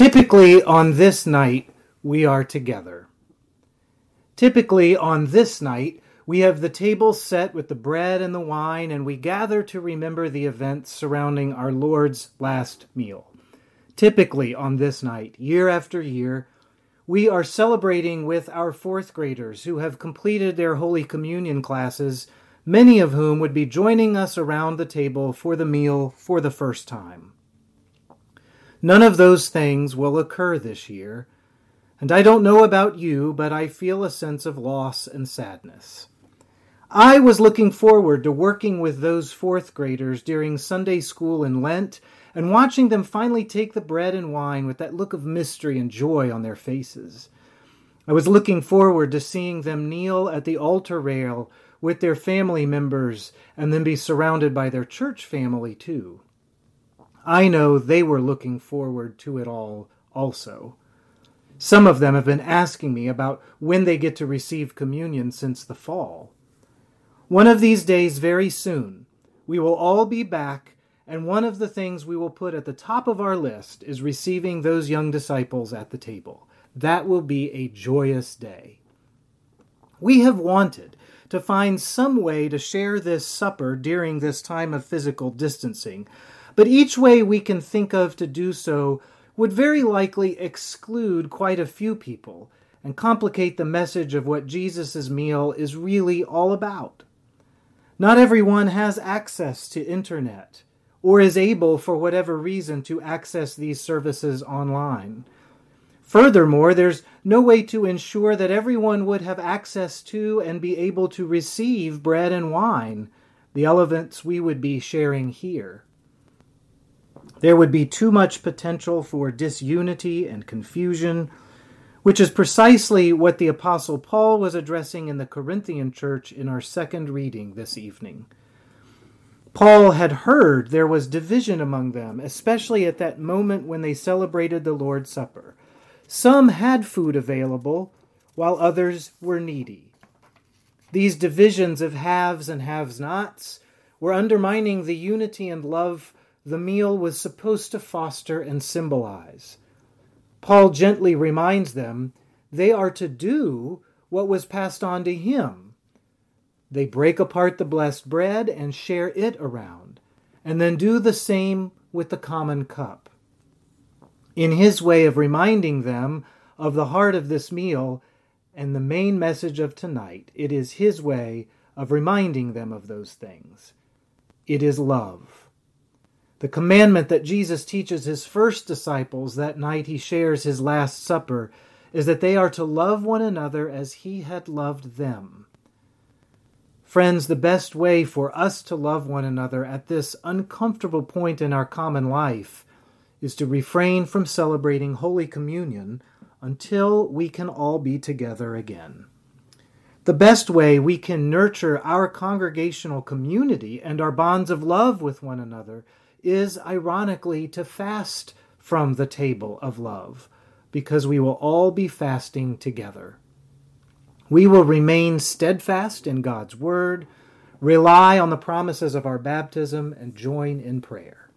Typically, on this night, we are together. Typically, on this night, we have the table set with the bread and the wine, and we gather to remember the events surrounding our Lord's last meal. Typically, on this night, year after year, we are celebrating with our fourth graders who have completed their Holy Communion classes, many of whom would be joining us around the table for the meal for the first time. None of those things will occur this year, and I don't know about you, but I feel a sense of loss and sadness. I was looking forward to working with those fourth graders during Sunday school in Lent and watching them finally take the bread and wine with that look of mystery and joy on their faces. I was looking forward to seeing them kneel at the altar rail with their family members and then be surrounded by their church family too. I know they were looking forward to it all also. Some of them have been asking me about when they get to receive communion since the fall. One of these days, very soon, we will all be back, and one of the things we will put at the top of our list is receiving those young disciples at the table. That will be a joyous day. We have wanted to find some way to share this supper during this time of physical distancing, but each way we can think of to do so would very likely exclude quite a few people and complicate the message of what Jesus' meal is really all about. Not everyone has access to internet or is able, for whatever reason, to access these services online. Furthermore, there's no way to ensure that everyone would have access to and be able to receive bread and wine, the elements we would be sharing here. There would be too much potential for disunity and confusion, which is precisely what the Apostle Paul was addressing in the Corinthian church in our second reading this evening. Paul had heard there was division among them, especially at that moment when they celebrated the Lord's Supper. Some had food available, while others were needy. These divisions of haves and haves nots were undermining the unity and love the meal was supposed to foster and symbolize. Paul gently reminds them they are to do what was passed on to him. They break apart the blessed bread and share it around, and then do the same with the common cup. In his way of reminding them of the heart of this meal and the main message of tonight, it is his way of reminding them of those things. It is love. The commandment that Jesus teaches his first disciples that night he shares his Last Supper is that they are to love one another as he had loved them. Friends, the best way for us to love one another at this uncomfortable point in our common life is to refrain from celebrating Holy Communion until we can all be together again. The best way we can nurture our congregational community and our bonds of love with one another is ironically to fast from the table of love, because we will all be fasting together. We will remain steadfast in God's Word, rely on the promises of our baptism, and join in prayer.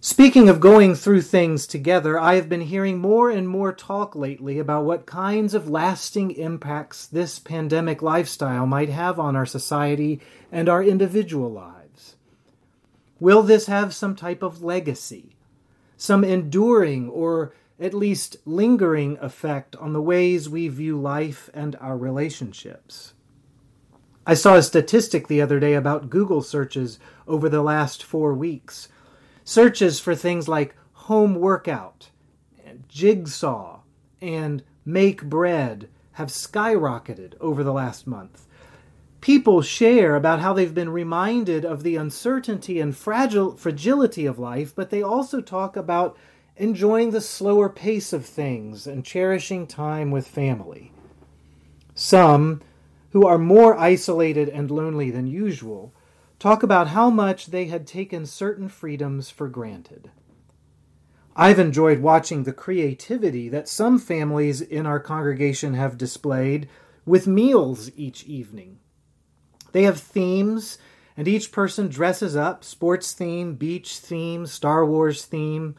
Speaking of going through things together, I have been hearing more and more talk lately about what kinds of lasting impacts this pandemic lifestyle might have on our society and our individual lives. Will this have some type of legacy, some enduring or at least lingering effect on the ways we view life and our relationships? I saw a statistic the other day about Google searches over the last four weeks. Searches for things like home workout, and jigsaw, and make bread have skyrocketed over the last month people share about how they've been reminded of the uncertainty and fragile fragility of life, but they also talk about enjoying the slower pace of things and cherishing time with family. Some, who are more isolated and lonely than usual, talk about how much they had taken certain freedoms for granted. I've enjoyed watching the creativity that some families in our congregation have displayed with meals each evening. They have themes, and each person dresses up sports theme, beach theme, Star Wars theme.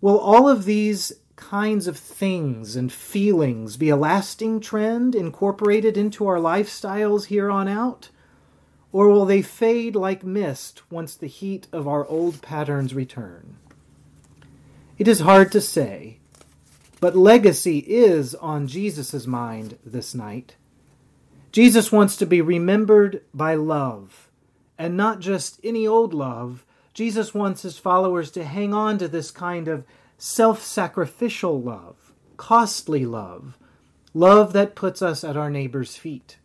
Will all of these kinds of things and feelings be a lasting trend incorporated into our lifestyles here on out? Or will they fade like mist once the heat of our old patterns return? It is hard to say, but legacy is on Jesus' mind this night. Jesus wants to be remembered by love, and not just any old love. Jesus wants his followers to hang on to this kind of self sacrificial love, costly love, love that puts us at our neighbor's feet.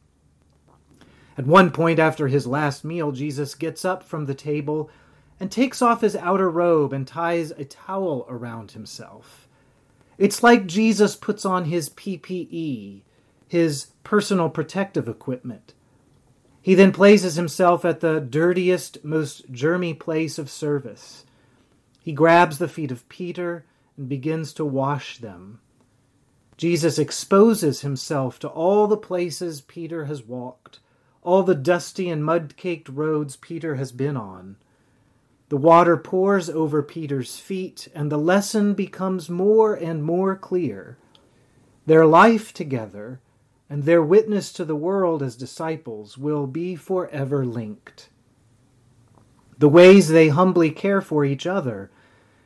At one point after his last meal, Jesus gets up from the table and takes off his outer robe and ties a towel around himself. It's like Jesus puts on his PPE, his personal protective equipment. He then places himself at the dirtiest, most germy place of service. He grabs the feet of Peter and begins to wash them. Jesus exposes himself to all the places Peter has walked, all the dusty and mud caked roads Peter has been on. The water pours over Peter's feet, and the lesson becomes more and more clear. Their life together and their witness to the world as disciples will be forever linked. The ways they humbly care for each other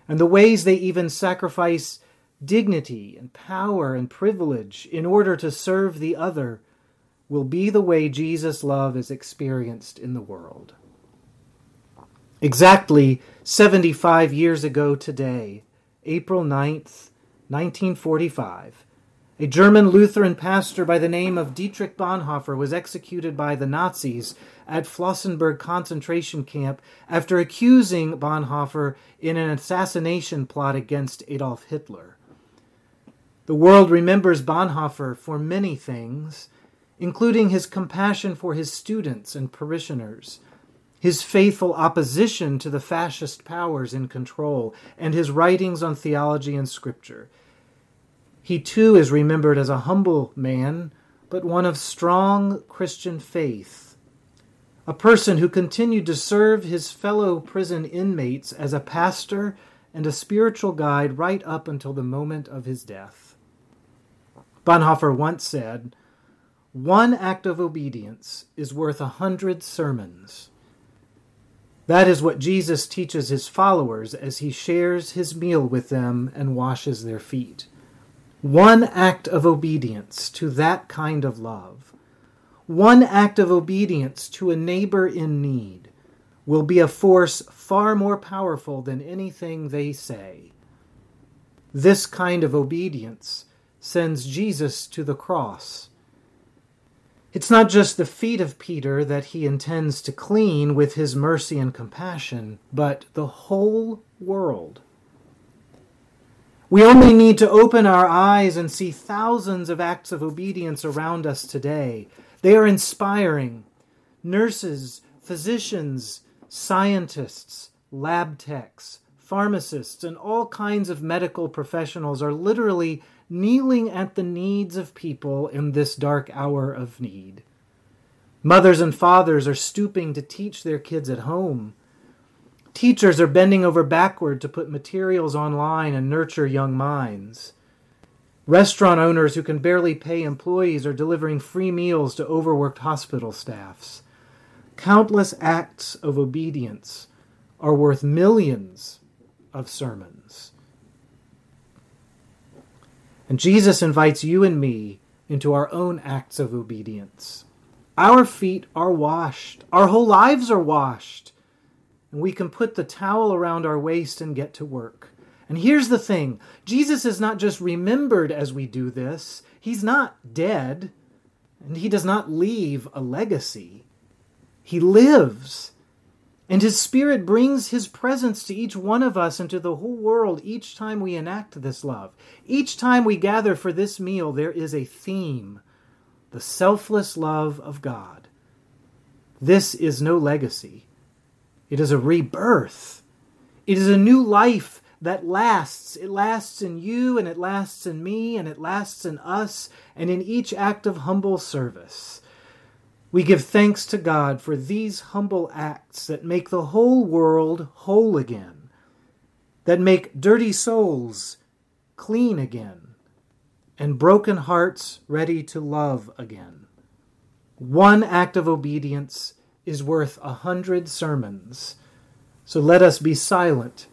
and the ways they even sacrifice dignity and power and privilege in order to serve the other will be the way Jesus' love is experienced in the world. Exactly 75 years ago today, April 9th, 1945, a German Lutheran pastor by the name of Dietrich Bonhoeffer was executed by the Nazis at Flossenburg concentration camp after accusing Bonhoeffer in an assassination plot against Adolf Hitler. The world remembers Bonhoeffer for many things, including his compassion for his students and parishioners, his faithful opposition to the fascist powers in control, and his writings on theology and scripture. He too is remembered as a humble man, but one of strong Christian faith. A person who continued to serve his fellow prison inmates as a pastor and a spiritual guide right up until the moment of his death. Bonhoeffer once said, One act of obedience is worth a hundred sermons. That is what Jesus teaches his followers as he shares his meal with them and washes their feet. One act of obedience to that kind of love, one act of obedience to a neighbor in need, will be a force far more powerful than anything they say. This kind of obedience sends Jesus to the cross. It's not just the feet of Peter that he intends to clean with his mercy and compassion, but the whole world. We only need to open our eyes and see thousands of acts of obedience around us today. They are inspiring. Nurses, physicians, scientists, lab techs, pharmacists, and all kinds of medical professionals are literally kneeling at the needs of people in this dark hour of need. Mothers and fathers are stooping to teach their kids at home. Teachers are bending over backward to put materials online and nurture young minds. Restaurant owners who can barely pay employees are delivering free meals to overworked hospital staffs. Countless acts of obedience are worth millions of sermons. And Jesus invites you and me into our own acts of obedience. Our feet are washed, our whole lives are washed and we can put the towel around our waist and get to work. And here's the thing Jesus is not just remembered as we do this, he's not dead, and he does not leave a legacy. He lives. And his spirit brings his presence to each one of us and to the whole world each time we enact this love. Each time we gather for this meal, there is a theme the selfless love of God. This is no legacy. It is a rebirth. It is a new life that lasts. It lasts in you, and it lasts in me, and it lasts in us, and in each act of humble service. We give thanks to God for these humble acts that make the whole world whole again. that make dirty souls clean again and broken hearts ready to love again. One act of obedience is worth a hundred sermons. So let us be silent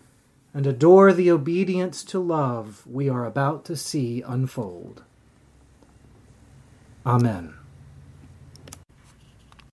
and adore the obedience to love we are about to see unfold. Amen.